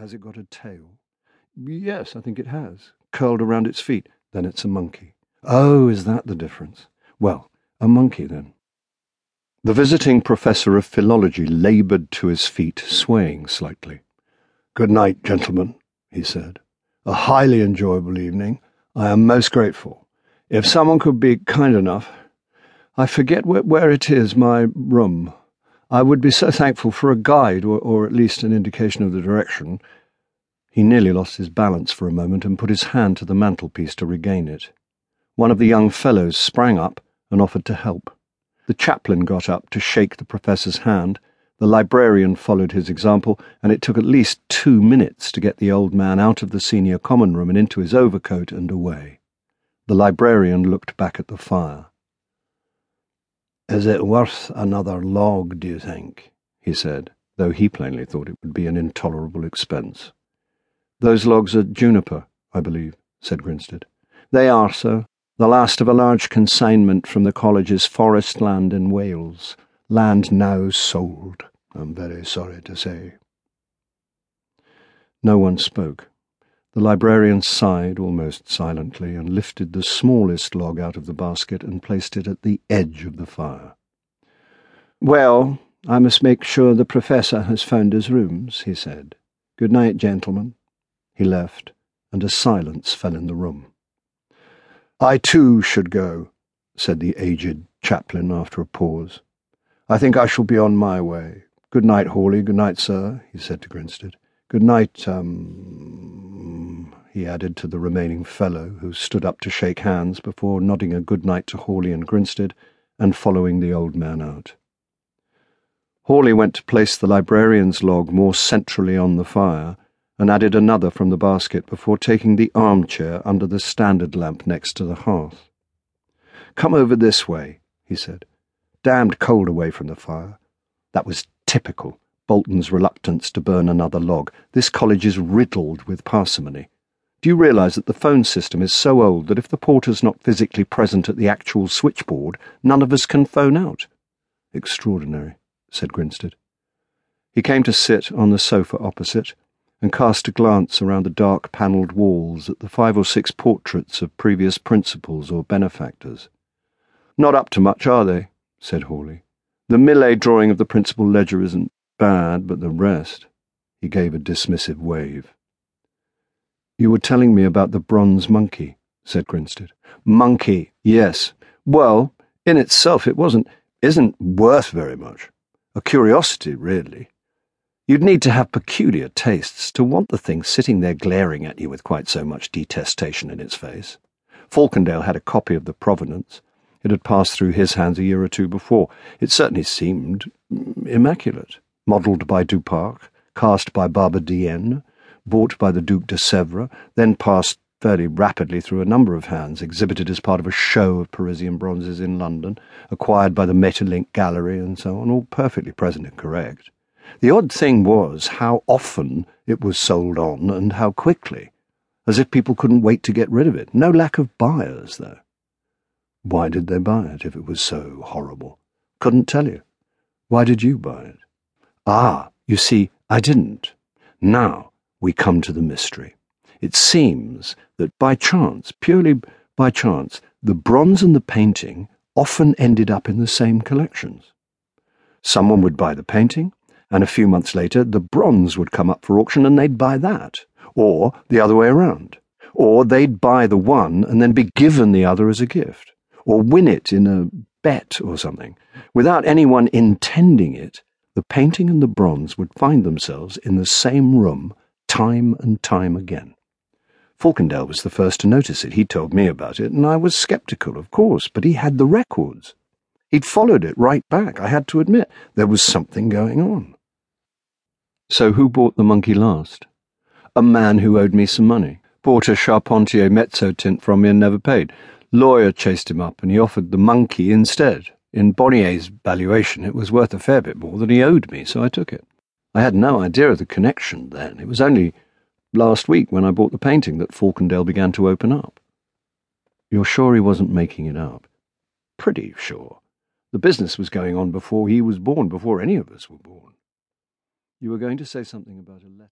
Has it got a tail? Yes, I think it has. Curled around its feet. Then it's a monkey. Oh, is that the difference? Well, a monkey then. The visiting professor of philology laboured to his feet, swaying slightly. Good night, gentlemen, he said. A highly enjoyable evening. I am most grateful. If someone could be kind enough. I forget where, where it is, my room. I would be so thankful for a guide, or, or at least an indication of the direction. He nearly lost his balance for a moment and put his hand to the mantelpiece to regain it. One of the young fellows sprang up and offered to help. The chaplain got up to shake the professor's hand. The librarian followed his example, and it took at least two minutes to get the old man out of the senior common room and into his overcoat and away. The librarian looked back at the fire. Is it worth another log, do you think? he said, though he plainly thought it would be an intolerable expense. Those logs are juniper, I believe, said Grinstead. They are, sir, the last of a large consignment from the college's forest land in Wales, land now sold, I'm very sorry to say. No one spoke. The librarian sighed almost silently and lifted the smallest log out of the basket and placed it at the edge of the fire. Well, I must make sure the professor has found his rooms, he said. Good night, gentlemen. He left, and a silence fell in the room. I too should go, said the aged chaplain after a pause. I think I shall be on my way. Good night, Horley. Good night, sir, he said to Grinstead. Good night, um, he added to the remaining fellow, who stood up to shake hands before nodding a good night to Horley and Grinstead and following the old man out. Horley went to place the librarian's log more centrally on the fire and added another from the basket before taking the armchair under the standard lamp next to the hearth. Come over this way, he said. Damned cold away from the fire. That was typical, Bolton's reluctance to burn another log. This college is riddled with parsimony. Do you realize that the phone system is so old that if the porter's not physically present at the actual switchboard, none of us can phone out? Extraordinary, said Grinstead. He came to sit on the sofa opposite and cast a glance around the dark panelled walls at the five or six portraits of previous principals or benefactors. Not up to much, are they? said Horley. The Millet drawing of the principal ledger isn't bad, but the rest. He gave a dismissive wave. You were telling me about the bronze monkey, said Grinstead. Monkey, yes. Well, in itself it wasn't isn't worth very much. A curiosity, really. You'd need to have peculiar tastes to want the thing sitting there glaring at you with quite so much detestation in its face. Falkendale had a copy of the Provenance. It had passed through his hands a year or two before. It certainly seemed immaculate. Modelled by Duparc, cast by Barbedienne, bought by the Duc de Sèvres, then passed fairly rapidly through a number of hands, exhibited as part of a show of Parisian bronzes in London, acquired by the Maeterlinck Gallery, and so on, all perfectly present and correct. The odd thing was how often it was sold on and how quickly, as if people couldn't wait to get rid of it. No lack of buyers, though. Why did they buy it if it was so horrible? Couldn't tell you. Why did you buy it? Ah, you see, I didn't. Now we come to the mystery. It seems that by chance, purely by chance, the bronze and the painting often ended up in the same collections. Someone would buy the painting, and a few months later the bronze would come up for auction and they'd buy that, or the other way around. Or they'd buy the one and then be given the other as a gift, or win it in a bet or something. Without anyone intending it, the painting and the bronze would find themselves in the same room time and time again. Falkendale was the first to notice it. He told me about it, and I was sceptical, of course, but he had the records. He'd followed it right back, I had to admit. There was something going on. So who bought the monkey last? A man who owed me some money. Bought a Charpentier mezzo tint from me and never paid. Lawyer chased him up and he offered the monkey instead. In Bonnier's valuation, it was worth a fair bit more than he owed me, so I took it. I had no idea of the connection then. It was only last week when I bought the painting that Falkendale began to open up. You're sure he wasn't making it up? Pretty sure. The business was going on before he was born, before any of us were born. You were going to say something about a letter.